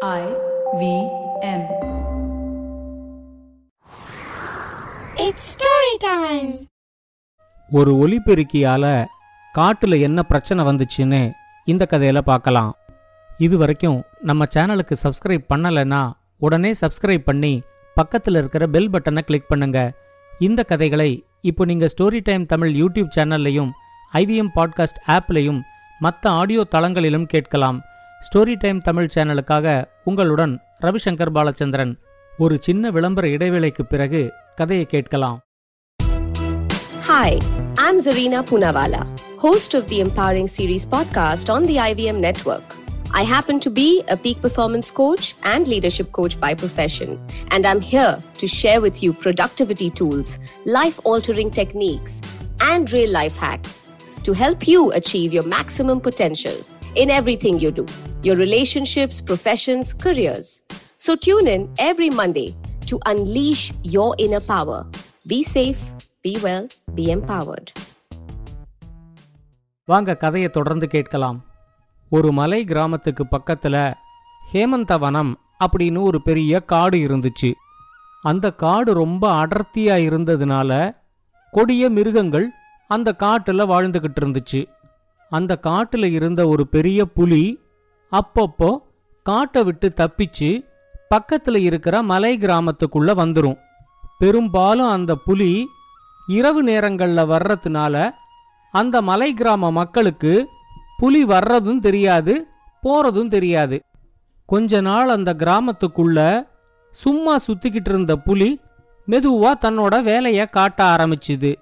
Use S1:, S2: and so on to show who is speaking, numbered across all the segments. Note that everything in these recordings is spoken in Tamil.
S1: I V M.
S2: It's story time.
S3: ஒரு ஒலிபெருக்கியால காட்டுல என்ன பிரச்சனை வந்துச்சுன்னு இந்த கதையில பார்க்கலாம் இது வரைக்கும் நம்ம சேனலுக்கு சப்ஸ்கிரைப் பண்ணலைன்னா உடனே சப்ஸ்கிரைப் பண்ணி பக்கத்தில் இருக்கிற பெல் பட்டனை கிளிக் பண்ணுங்க இந்த கதைகளை இப்போ நீங்க ஸ்டோரி டைம் தமிழ் யூடியூப் சேனல்லையும் ஐவிஎம் பாட்காஸ்ட் ஆப்லையும் மற்ற ஆடியோ தளங்களிலும் கேட்கலாம் ஸ்டோரி டைம் தமிழ் சேனலுக்காக உங்களுடன் ரவிசங்கர் பாலச்சந்திரன் ஒரு சின்ன விளம்பர இடைவேளைக்கு பிறகு கதையை கேட்கலாம்
S2: Hi, I'm Zarina Punawala, host of the Empowering Series podcast on the IVM network. I happen to be a peak performance coach and leadership coach by profession, and I'm here to share with you productivity tools, life altering techniques, and real life hacks to help you achieve your maximum potential In everything you do your relationships, professions, careers. So tune in every Monday to unleash your inner power. Be safe, be well, be empowered.
S3: வாங்க கதையை தொடர்ந்து கேட்கலாம் ஒரு மலை கிராமத்துக்கு பக்கத்துல ஹேமந்தவனம் அப்படின்னு ஒரு பெரிய காடு இருந்துச்சு அந்த காடு ரொம்ப அடர்த்தியா இருந்ததுனால கொடிய மிருகங்கள் அந்த காட்டுல வாழ்ந்துகிட்டு இருந்துச்சு அந்த காட்டுல இருந்த ஒரு பெரிய புலி அப்பப்போ காட்டை விட்டு தப்பிச்சு பக்கத்துல இருக்கிற மலை கிராமத்துக்குள்ள வந்துரும். பெரும்பாலும் அந்த புலி இரவு நேரங்கள்ல வர்றதுனால அந்த மலை கிராம மக்களுக்கு புலி வர்றதும் தெரியாது போறதும் தெரியாது. கொஞ்ச நாள் அந்த கிராமத்துக்குள்ள சும்மா சுத்திக்கிட்டு இருந்த புலி மெதுவா தன்னோட வேலைய காட்ட ஆரம்பிச்சுது.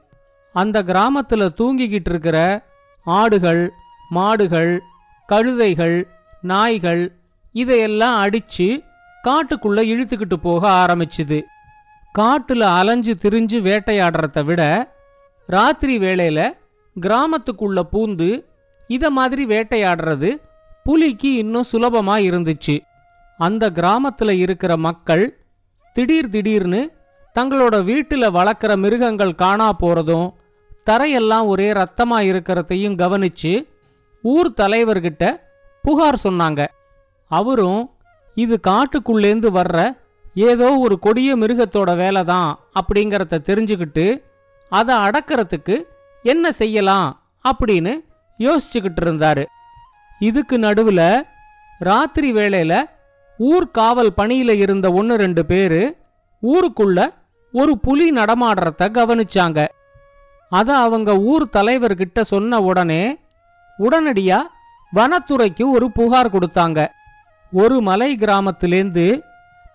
S3: அந்த கிராமத்துல தூங்கிக்கிட்டு இருக்கிற ஆடுகள் மாடுகள் கழுதைகள் நாய்கள் இதையெல்லாம் அடிச்சு காட்டுக்குள்ள இழுத்துக்கிட்டு போக ஆரம்பிச்சுது. காட்டுல அலைஞ்சு திரிஞ்சு வேட்டையாடுறத விட ராத்திரி வேளையில கிராமத்துக்குள்ள பூந்து இத மாதிரி வேட்டையாடுறது புலிக்கு இன்னும் சுலபமா இருந்துச்சு. அந்த கிராமத்துல இருக்கிற மக்கள் திடீர் திடீர்னு தங்களோட வீட்டுல வளர்க்குற மிருகங்கள் காணா போறதும் தரையெல்லாம் ஒரே ரத்தமா இருக்கிறதையும் கவனிச்சு ஊர் தலைவர்கிட்ட புகார் சொன்னாங்க. அவரும் இது காட்டுக்குள்ளேந்து வர்ற ஏதோ ஒரு கொடிய மிருகத்தோட வேலை தான் அப்படிங்கறத தெரிஞ்சுக்கிட்டு அதை அடக்கிறதுக்கு என்ன செய்யலாம்? அப்படின்னு யோசிச்சுக்கிட்டு இருந்தாரு இதுக்கு நடுவுல ராத்திரி வேளையில ஊர் காவல் பணியில இருந்த ஒன்று ரெண்டு பேரு ஊருக்குள்ள ஒரு புலி நடமாடுறத கவனிச்சாங்க. அதை அவங்க ஊர் தலைவர்கிட்ட சொன்ன உடனே உடனடியா வனத்துறைக்கு ஒரு புகார் கொடுத்தாங்க. ஒரு மலை கிராமத்திலேந்து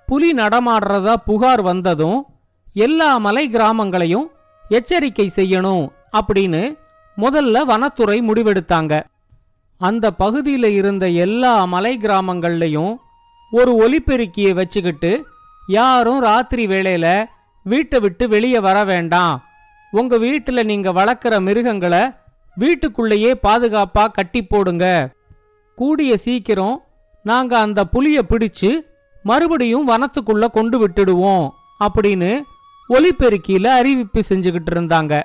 S3: புலி நடமாடுறதா புகார் வந்ததும் எல்லா மலை கிராமங்களையும் எச்சரிக்கை செய்யணும் அப்படின்னு முதல்ல வனத்துறை முடிவெடுத்தாங்க. அந்த பகுதியில் இருந்த எல்லா மலை கிராமங்கள்லையும் ஒரு ஒலிபெருக்கியை வச்சுக்கிட்டு யாரும் ராத்திரி வேளையில வீட்டை விட்டு வெளியே வர வேண்டாம். உங்க வீட்டில் நீங்க வளர்க்குற மிருகங்களை வீட்டுக்குள்ளேயே பாதுகாப்பா கட்டி போடுங்க. கூடிய சீக்கிரம் நாங்க அந்த புலிய பிடிச்சு மறுபடியும் வனத்துக்குள்ள கொண்டு விட்டுடுவோம் அப்படின்னு ஒலிபெருக்கியில அறிவிப்பு செஞ்சுக்கிட்டு இருந்தாங்க.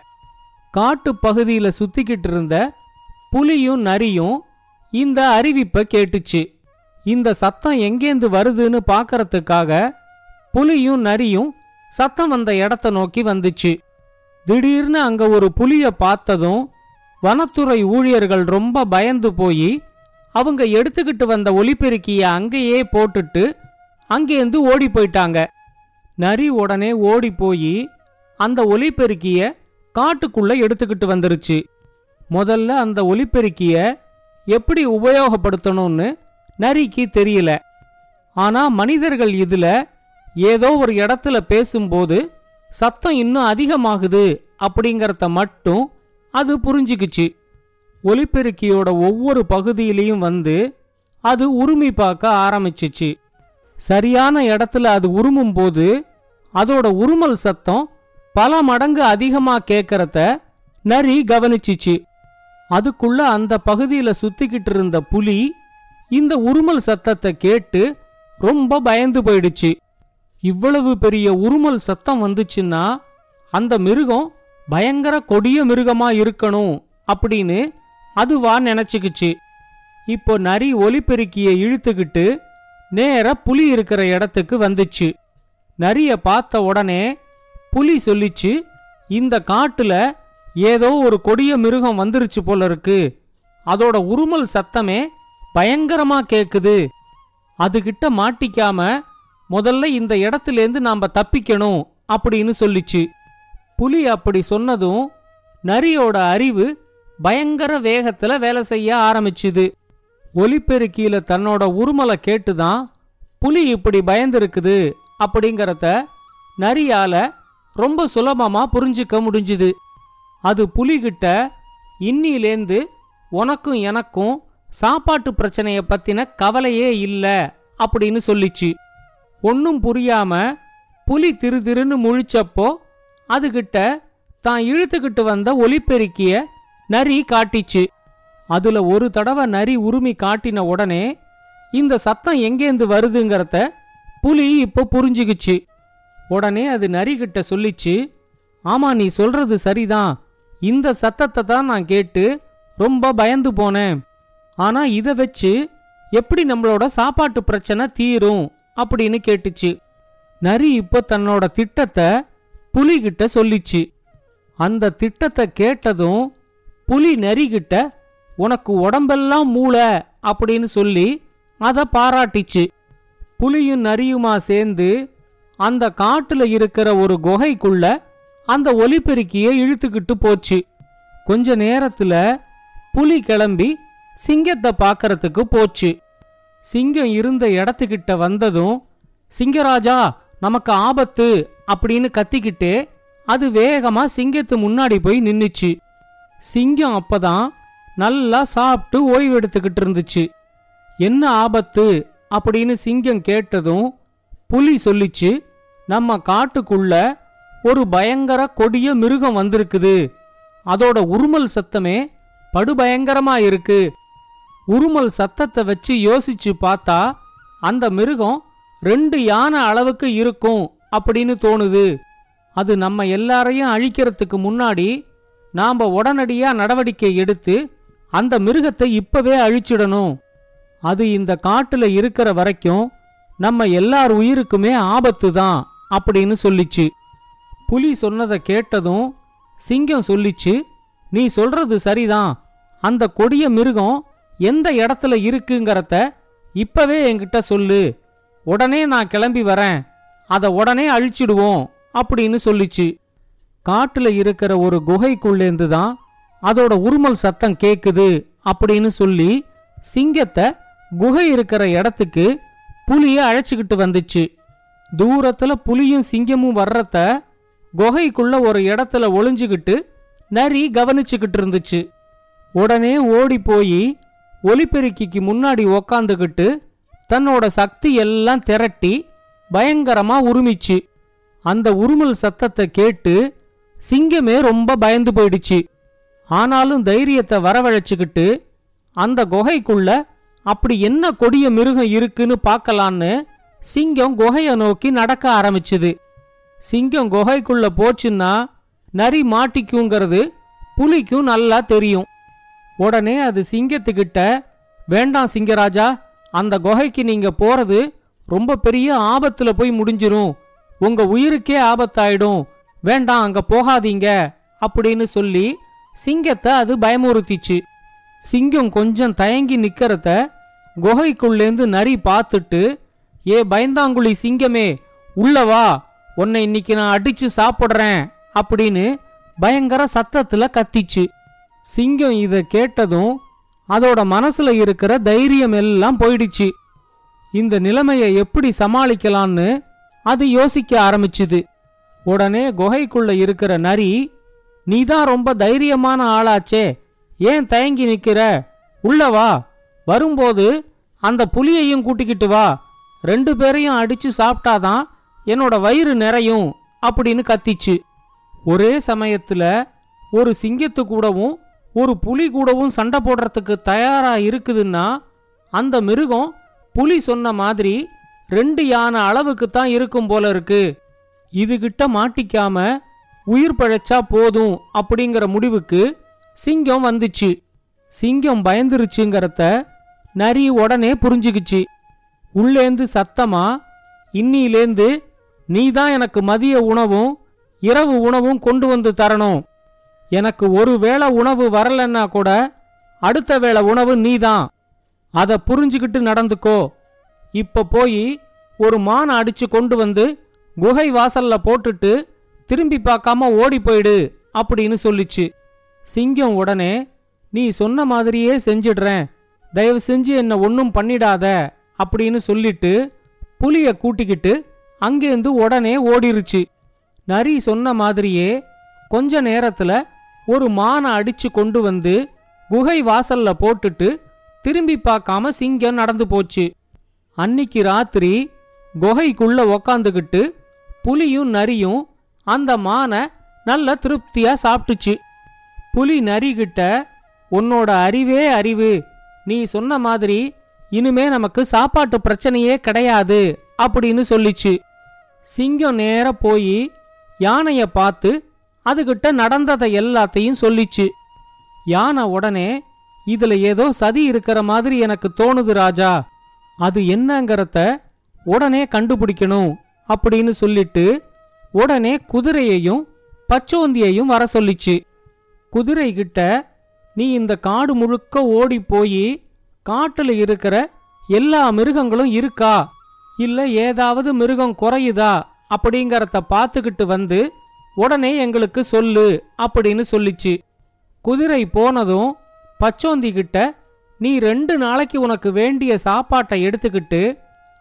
S3: காட்டு பகுதியில சுத்திக்கிட்டு இருந்த புலியும் நரியும் இந்த அறிவிப்பை கேட்டுச்சு. இந்த சத்தம் எங்கேந்து வருதுன்னு பார்க்கறதுக்காக புலியும் நரியும் சத்தம் வந்த இடத்த நோக்கி வந்துச்சு. திடீர்னு அங்க ஒரு புலிய பார்த்ததும் வனத்துறை ஊழியர்கள் ரொம்ப பயந்து போய் அவங்க எடுத்துக்கிட்டு வந்த ஒலிபெருக்கிய அங்கேயே போட்டுட்டு அங்கேருந்து ஓடி போயிட்டாங்க. நரி உடனே ஓடி போய் அந்த ஒலிபெருக்கிய காட்டுக்குள்ள எடுத்துக்கிட்டு வந்துருச்சு. முதல்ல அந்த ஒலிபெருக்கிய எப்படி உபயோகப்படுத்தணும்னு நரிக்கு தெரியல. ஆனா மனிதர்கள் இதுல ஏதோ ஒரு இடத்துல பேசும்போது சத்தம் இன்னும் அதிகமாகுது அப்படிங்கறத மட்டும் அது புரிஞ்சுக்குச்சு. ஒலிபெருக்கியோட ஒவ்வொரு பகுதியிலையும் வந்து அது உருமி பார்க்க ஆரம்பிச்சிச்சு. சரியான இடத்துல அது உருமும் போது அதோட உருமல் சத்தம் பல மடங்கு அதிகமா கேட்கறத நரி கவனிச்சிச்சு. அதுக்குள்ள அந்த பகுதியில சுத்திக்கிட்டு இருந்த புலி இந்த உருமல் சத்தத்தை கேட்டு ரொம்ப பயந்து போயிடுச்சு. இவ்வளவு பெரிய உருமல் சத்தம் வந்துச்சுன்னா அந்த மிருகம் பயங்கர கொடிய மிருகமா இருக்கணும் அப்படின்னு அதுவா நினைச்சுக்கிச்சு. இப்போ நரி ஒலிபெருக்கிய இழுத்துக்கிட்டு நேர புலி இருக்கிற இடத்துக்கு வந்துச்சு. நரிய பார்த்த உடனே புலி சொல்லிச்சு இந்த காட்டுல ஏதோ ஒரு கொடிய மிருகம் வந்துருச்சு போல இருக்கு அதோட உருமல் சத்தமே பயங்கரமா கேக்குது. அதுகிட்ட மாட்டிக்காம முதல்ல இந்த இடத்துலேருந்து நாம் தப்பிக்கணும் அப்படின்னு சொல்லிச்சு. புலி அப்படி சொன்னதும் நரியோட அறிவு பயங்கர வேகத்தில் வேலை செய்ய ஆரம்பிச்சுது. ஒலிப்பெருக்கியில் தன்னோட உருமலை கேட்டுதான் புலி இப்படி பயந்துருக்குது அப்படிங்கிறத நரியால ரொம்ப சுலபமா புரிஞ்சுக்க முடிஞ்சுது. அது புலிகிட்ட இன்னிலேந்து உனக்கும் எனக்கும் சாப்பாட்டு பிரச்சனையை பத்தின கவலையே இல்லை அப்படின்னு சொல்லிச்சு. ஒன்றும் புரியாம புலி திரு திருன்னு முழிச்சப்போ அதுகிட்ட தான் இழுத்துக்கிட்டு வந்த ஒலிப்பெருக்கிய நரி காட்டிச்சு. அதுல ஒரு தடவை நரி உருமி காட்டின உடனே இந்த சத்தம் எங்கேந்து வருதுங்கிறத புலி இப்போ புரிஞ்சுக்கிச்சு உடனே அது நரிகிட்ட சொல்லிச்சு ஆமா நீ சொல்றது சரிதான். இந்த சத்தத்தை தான் நான் கேட்டு ரொம்ப பயந்து போனேன். ஆனா இதை வச்சு எப்படி நம்மளோட சாப்பாட்டு பிரச்சனை தீரும்? அப்படின்னு கேட்டுச்சு. நரி இப்போ தன்னோட திட்டத்தை புலிகிட்ட சொல்லிச்சு. அந்த திட்டத்தை கேட்டதும் புலி நரிகிட்ட உனக்கு உடம்பெல்லாம் மூளை அப்படின்னு சொல்லி அதை பாராட்டிச்சு. புலியும் நரியுமா சேர்ந்து அந்த காட்டுல இருக்கிற ஒரு குகைக்குள்ள அந்த ஒலிபெருக்கிய இழுத்துக்கிட்டு போச்சு. கொஞ்ச நேரத்துல புலி கிளம்பி சிங்கத்தை பார்க்கறதுக்கு போச்சு. சிங்கம் இருந்த இடத்துக்கிட்ட வந்ததும் சிங்கராஜா நமக்கு ஆபத்து அப்படின்னு கத்திக்கிட்டே அது வேகமா சிங்கத்து முன்னாடி போய் நின்னுச்சு. சிங்கம் அப்பதான் நல்லா சாப்பிட்டு ஓய்வு எடுத்துக்கிட்டு இருந்துச்சு. என்ன ஆபத்து? அப்படின்னு சிங்கம் கேட்டதும் புலி சொல்லிச்சு நம்ம காட்டுக்குள்ள ஒரு பயங்கர கொடிய மிருகம் வந்திருக்குது. அதோட உருமல் சத்தமே படுபயங்கரமா இருக்கு. உருமல் சத்தத்தை வச்சு யோசிச்சு பார்த்தா அந்த மிருகம் ரெண்டு யானை அளவுக்கு இருக்கும் அப்படின்னு தோணுது. அது நம்ம எல்லாரையும் அழிக்கிறதுக்கு முன்னாடி நாம உடனடியா நடவடிக்கை எடுத்து அந்த மிருகத்தை இப்பவே அழிச்சிடணும். அது இந்த காட்டுல இருக்கிற வரைக்கும் நம்ம எல்லார் உயிருக்குமே ஆபத்து தான் அப்படின்னு சொல்லிச்சு. புலி சொன்னதை கேட்டதும் சிங்கம் சொல்லிச்சு நீ சொல்றது சரிதான். அந்த கொடிய மிருகம் எந்த இடத்துல இருக்குங்கிறத இப்பவே என்கிட்ட சொல்லு. உடனே நான் கிளம்பி வரேன். அதை உடனே அழிச்சிடுவோம் அப்படின்னு சொல்லிச்சு. காட்டுல இருக்கிற ஒரு குகைக்குள்ளேந்து தான் அதோட உருமல் சத்தம் கேக்குது அப்படின்னு சொல்லி சிங்கத்தை குகை இருக்கிற இடத்துக்கு புலிய அழைச்சிக்கிட்டு வந்துச்சு. தூரத்துல புலியும் சிங்கமும் வர்றத குகைக்குள்ள ஒரு இடத்துல ஒளிஞ்சுக்கிட்டு நரி கவனிச்சுக்கிட்டு இருந்துச்சு. உடனே ஓடி போய் ஒலிபெருக்கிக்கு முன்னாடி உக்காந்துக்கிட்டு தன்னோட சக்தி எல்லாம் திரட்டி பயங்கரமா உருமிச்சு. அந்த உருமல் சத்தத்தை கேட்டு சிங்கமே ரொம்ப பயந்து போயிடுச்சு. ஆனாலும் தைரியத்தை வரவழைச்சுக்கிட்டு அந்த குகைக்குள்ள அப்படி என்ன கொடிய மிருகம் இருக்குன்னு பார்க்கலான்னு சிங்கம் குகையை நோக்கி நடக்க ஆரம்பிச்சுது. சிங்கம் குகைக்குள்ள போச்சுன்னா நரி மாட்டிக்குங்கிறது புலிக்கும் நல்லா தெரியும். உடனே அது சிங்கத்துக்கிட்ட வேண்டாம் சிங்கராஜா அந்த குகைக்கு நீங்க போறது ரொம்ப பெரிய ஆபத்துல போய் முடிஞ்சிரும். உங்க உயிருக்கே ஆபத்தாயிடும். வேண்டாம் அங்க போகாதீங்க. அப்படின்னு சொல்லி சிங்கத்தை அது பயமுறுத்திச்சு. சிங்கம் கொஞ்சம் தயங்கி நிக்கிறத குகைக்குள்ளேந்து நரி பார்த்துட்டு ஏ பயந்தாங்குழி சிங்கமே உள்ள வா. உன்னை இன்னைக்கு நான் அடிச்சு சாப்பிடுறேன். அப்படின்னு பயங்கர சத்தத்துல கத்திச்சு. சிங்கம் இதை கேட்டதும் அதோட மனசுல இருக்கிற தைரியம் எல்லாம் போயிடுச்சு. இந்த நிலைமையை எப்படி சமாளிக்கலான்னு அது யோசிக்க ஆரம்பிச்சுது. உடனே குகைக்குள்ள இருக்கிற நரி நீதான் ரொம்ப தைரியமான ஆளாச்சே. ஏன் தயங்கி நிக்கிற? உள்ள வா. வரும்போது அந்த புலியையும் கூட்டிக்கிட்டு வா. ரெண்டு பேரையும் அடிச்சு சாப்பிட்டாதான் என்னோட வயிறு நிறையும் அப்படின்னு கத்திச்சு. ஒரே சமயத்துல ஒரு சிங்கத்து கூடவும் ஒரு புலி கூடவும் சண்டை போடுறதுக்கு தயாராக இருக்குதுன்னா அந்த மிருகம் புலி சொன்ன மாதிரி ரெண்டு யானை அளவுக்கு தான் இருக்கும் போல இருக்கு. இதுகிட்ட மாட்டிக்காம உயிர் பழைச்சா போதும் அப்படிங்கிற முடிவுக்கு சிங்கம் வந்துச்சு. சிங்கம் பயந்துருச்சுங்கிறத நரி உடனே புரிஞ்சுக்கிச்சு. உள்ளேந்து சத்தமா இன்னிலேந்து நீதான் எனக்கு மதிய உணவும் இரவு உணவும் கொண்டு வந்து தரணும். எனக்கு ஒரு வேளை உணவு வரலன்னா கூட அடுத்த வேளை உணவு நீதான். அதை புரிஞ்சுக்கிட்டு நடந்துக்கோ. இப்ப போய் ஒரு மானை அடிச்சு கொண்டு வந்து குகை வாசல்ல போட்டுட்டு திரும்பி பார்க்காம ஓடி போயிடு அப்படின்னு சொல்லிச்சு. சிங்கம் உடனே நீ சொன்ன மாதிரியே செஞ்சிடுறேன். தயவு செஞ்சு என்ன ஒன்றும் பண்ணிடாத அப்படின்னு சொல்லிட்டு புலிய கூட்டிக்கிட்டு அங்கேருந்து உடனே ஓடிருச்சு. நரி சொன்ன மாதிரியே கொஞ்ச நேரத்துல ஒரு மானை அடிச்சு கொண்டு வந்து குகை வாசல்ல போட்டுட்டு திரும்பி பார்க்காம சிங்கம் நடந்து போச்சு. அன்னிக்கு ராத்திரி குகைக்குள்ள உக்காந்துக்கிட்டு புலியும் நரியும் அந்த மானை நல்ல திருப்தியா சாப்பிட்டுச்சு. புலி நரிகிட்ட உன்னோட அறிவே அறிவு. நீ சொன்ன மாதிரி இனிமே நமக்கு சாப்பாட்டு பிரச்சனையே கிடையாது அப்படின்னு சொல்லிச்சு. சிங்கம் நேர போய் யானைய பார்த்து அதுகிட்ட நடந்ததை எல்லாத்தையும் சொல்லிச்சு. யானை உடனே இதுல ஏதோ சதி இருக்கிற மாதிரி எனக்கு தோணுது ராஜா. அது என்னங்கிறத உடனே கண்டுபிடிக்கணும் அப்படின்னு சொல்லிட்டு உடனே குதிரையையும் பச்சோந்தியையும் வர சொல்லிச்சு. குதிரை கிட்ட நீ இந்த காடு முழுக்க ஓடி போய் காட்டுல இருக்கிற எல்லா மிருகங்களும் இருக்கா? இல்ல ஏதாவது மிருகம் குறையுதா? அப்படிங்கறத பார்த்துக்கிட்டு வந்து உடனே எங்களுக்கு சொல்லு அப்படின்னு சொல்லிச்சு. குதிரை போனதும் பச்சோந்தி கிட்ட நீ ரெண்டு நாளைக்கு உனக்கு வேண்டிய சாப்பாட்டை எடுத்துக்கிட்டு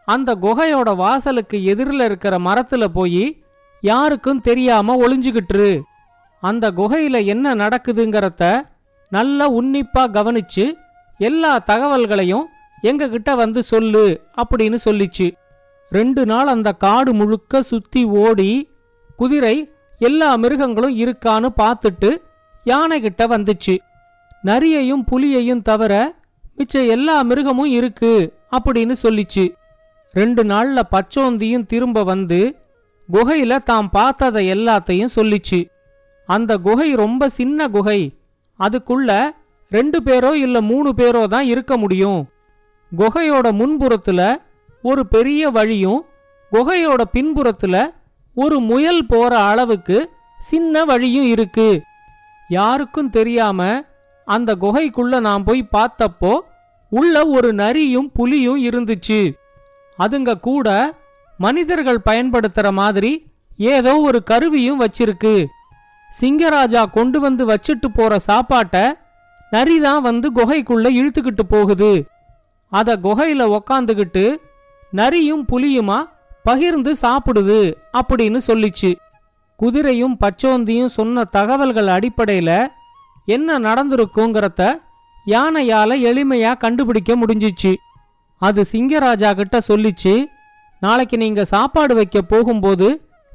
S3: அந்த குகையோட வாசலுக்கு எதிரில் இருக்கிற மரத்துல போய் யாருக்கும் தெரியாம ஒளிஞ்சுக்கிட்டுரு அந்த குகையில என்ன நடக்குதுங்கறத நல்லா உன்னிப்பா கவனிச்சு எல்லா தகவல்களையும் எங்ககிட்ட வந்து சொல்லு அப்படின்னு சொல்லிச்சு. ரெண்டு நாள் அந்த காடு முழுக்க சுத்தி ஓடி குதிரை எல்லா மிருகங்களும் இருக்கான்னு பார்த்துட்டு யானை கிட்ட வந்துச்சு. நரியையும் புலியையும் தவிர மிச்ச எல்லா மிருகமும் இருக்கு அப்படின்னு சொல்லிச்சு. ரெண்டு நாள்ல பச்சோந்தியும் திரும்ப வந்து குகையில தாம் பார்த்ததை எல்லாத்தையும் சொல்லிச்சு. அந்த குகை ரொம்ப சின்ன குகை. அதுக்குள்ள ரெண்டு பேரோ இல்ல மூணு பேரோ தான் இருக்க முடியும். குகையோட முன்புறத்துல ஒரு பெரிய வழியும் குகையோட பின்புறத்துல ஒரு முயல் போற அளவுக்கு சின்ன வழியும் இருக்கு. யாருக்கும் தெரியாம அந்த குகைக்குள்ள நான் போய் பார்த்தப்போ உள்ள ஒரு நரியும் புலியும் இருந்துச்சு. அதுங்க கூட மனிதர்கள் பயன்படுத்துற மாதிரி ஏதோ ஒரு கருவியும் வச்சிருக்கு. சிங்கராஜா கொண்டு வந்து வச்சிட்டு போற சாப்பாட்ட நரிதான் வந்து குகைக்குள்ள இழுத்துக்கிட்டு போகுது. அத குகையில உக்காந்துகிட்டு நரியும் புலியுமா பகிர்ந்து சாப்பிடுது அப்படின்னு சொல்லிச்சு. குதிரையும் பச்சோந்தியும் சொன்ன தகவல்கள் அடிப்படையில என்ன நடந்திருக்குங்கிறத யானையால எளிமையா கண்டுபிடிக்க முடிஞ்சிச்சு. அது சிங்கராஜா கிட்ட சொல்லிச்சு நாளைக்கு நீங்க சாப்பாடு வைக்க போகும்போது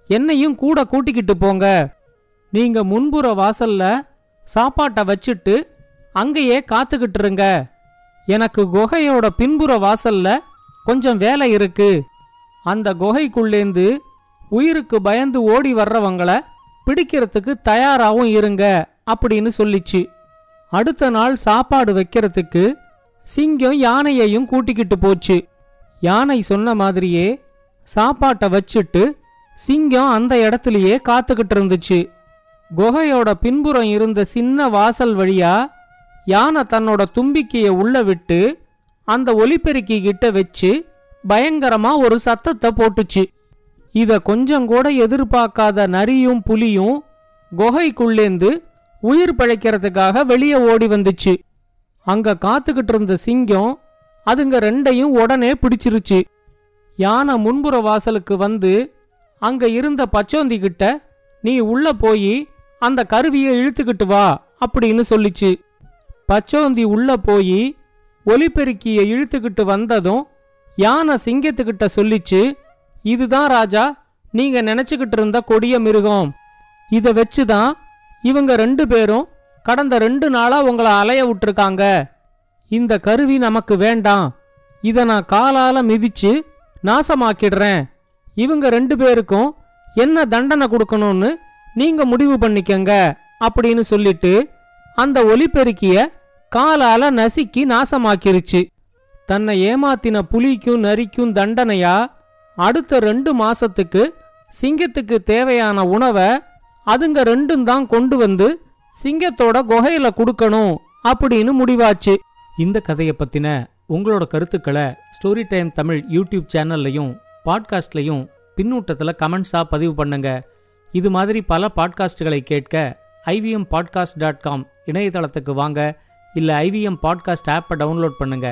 S3: என்னையும் கூட கூட்டிக்கிட்டு போங்க. நீங்க முன்புற வாசல்ல சாப்பாட்டை வச்சுட்டு அங்கேயே காத்துக்கிட்டு இருங்க. எனக்கு குகையோட பின்புற வாசல்ல கொஞ்சம் வேலை இருக்கு. அந்த குகைக்குள்ளேந்து உயிருக்கு பயந்து ஓடி வர்றவங்கள பிடிக்கிறதுக்கு தயாராகவும் இருங்க அப்படின்னு சொல்லிச்சு. அடுத்த நாள் சாப்பாடு வைக்கிறதுக்கு சிங்கம் யானையையும் கூட்டிக்கிட்டு போச்சு. யானை சொன்ன மாதிரியே சாப்பாட்டை வச்சுட்டு சிங்கம் அந்த இடத்துலயே காத்துக்கிட்டு இருந்துச்சு. குகையோட பின்புறம் இருந்த சின்ன வாசல் வழியா யானை தன்னோட தும்பிக்கையை உள்ள விட்டு அந்த ஒலிபெருக்கி கிட்ட வச்சு பயங்கரமா ஒரு சத்தத்தை போட்டுச்சு. இத கொஞ்சம் கூட எதிர்பார்க்காத நரியும் புலியும் குகைக்குள்ளேந்து உயிர் பிழைக்கிறதுக்காக வெளியே ஓடி வந்துச்சு. அங்க காத்துக்கிட்டு இருந்த சிங்கம் அதுங்க ரெண்டையும் உடனே பிடிச்சிருச்சு. யானை முன்புற வாசலுக்கு வந்து அங்க இருந்த பச்சோந்தி கிட்ட நீ உள்ள போய் அந்த கருவியை இழுத்துக்கிட்டு வா அப்படின்னு சொல்லிச்சு. பச்சோந்தி உள்ள போய் ஒலிபெருக்கியை இழுத்துக்கிட்டு வந்ததும் யானை சிங்கத்துக்கிட்ட சொல்லிச்சு இதுதான் ராஜா நீங்க நினைச்சுக்கிட்டு இருந்த கொடிய மிருகம். இதை வச்சுதான் இவங்க ரெண்டு பேரும் கடந்த ரெண்டு நாளா உங்களை அலைய விட்டுருக்காங்க. இந்த கருவி நமக்கு வேண்டாம். இதை நான் காலால மிதிச்சு நாசமாக்கிடுறேன். இவங்க ரெண்டு பேருக்கும் என்ன தண்டனை கொடுக்கணும்னு நீங்க முடிவு பண்ணிக்கங்க அப்படின்னு சொல்லிட்டு அந்த ஒலிபெருக்கிய காலால நசுக்கி நாசமாக்கிருச்சு. தன்னை ஏமாத்தின புலிக்கும் நரிக்கும் தண்டனையா? அடுத்த ரெண்டு மாசத்துக்கு சிங்கத்துக்கு தேவையான உணவை அதுங்க ரெண்டும் தான் கொண்டு வந்து சிங்கத்தோட குகையில கொடுக்கணும் அப்படின்னு முடிவாச்சு. இந்த கதையை பத்தின உங்களோட கருத்துக்களை ஸ்டோரி டைம் தமிழ் யூடியூப் சேனல்லையும் பாட்காஸ்ட்லையும் பின்னூட்டத்தில் கமெண்ட்ஸாக பதிவு பண்ணுங்க. இது மாதிரி பல பாட்காஸ்டுகளை கேட்க ஐவிஎம் பாட்காஸ்ட் டாட் காம் இணையதளத்துக்கு வாங்க. இல்லை ஐவிஎம் பாட்காஸ்ட் ஆப்பை டவுன்லோட் பண்ணுங்க.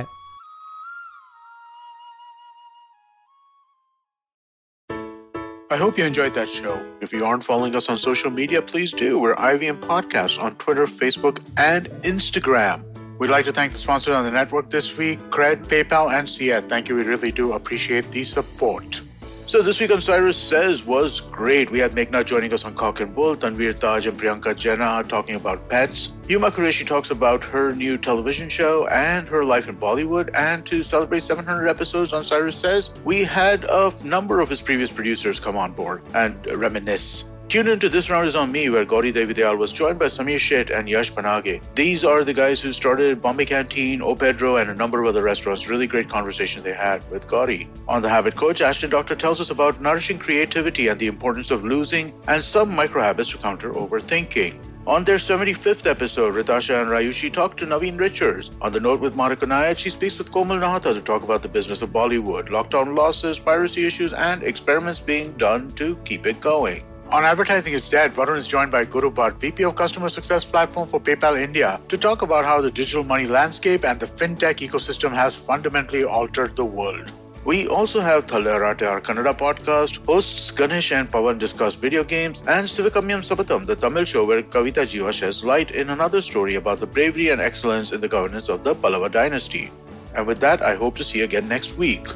S4: Hope you enjoyed that show. If you aren't following us on social media, please do. We're IVM Podcasts on Twitter, Facebook, and Instagram. We'd like to thank the sponsors on the network this week Cred, PayPal, and Siet. Thank you. We really do appreciate the support. So this week on Cyrus Says was great. We had Meghna joining us on Cock and Bull, Tanvir Taj and Priyanka Jena talking about pets. Yuma Qureshi talks about her new television show and her life in Bollywood. And to celebrate 700 episodes on Cyrus Says, we had a number of his previous producers come on board and reminisce. Tune into This Round is on Me, where Gauri Devidayal was joined by Samir Sheth and Yash Panage. These are the guys who started Bombay Canteen, O Pedro, and a number of other restaurants. Really great conversation they had with Gauri. On The Habit Coach, Ashton Doctor tells us about nourishing creativity and the importance of losing and some micro habits to counter overthinking. On their 75th episode, Ritasha and Rayushi talk to Naveen Richards. On the note with Monica Nayat, she speaks with Komal Nahata to talk about the business of Bollywood, lockdown losses, piracy issues, and experiments being done to keep it going. On Advertising is Dead, Varun is joined by Guru Bhatt, VP of Customer Success Platform for PayPal India, to talk about how the digital money landscape and the fintech ecosystem has fundamentally altered the world. We also have Thalarate, our Kannada podcast, hosts Ganesh and Pawan discuss video games, and Sivakamyam Sabatam, the Tamil show where Kavita Jiva sheds light in another story about the bravery and excellence in the governance of the Pallava dynasty. And with that, I hope to see you again next week.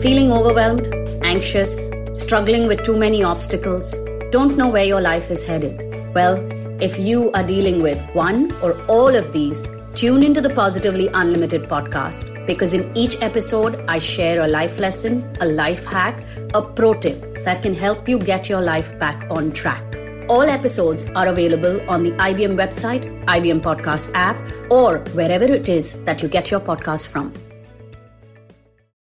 S5: Feeling overwhelmed, anxious, struggling with too many obstacles, don't know where your life is headed? Well, if you are dealing with one or all of these, tune into the Positively Unlimited podcast because in each episode, I share a life lesson, a life hack, a pro tip that can help you get your life back on track. All episodes are available on the IBM website, IBM Podcast app, or wherever it is that you get your podcast from.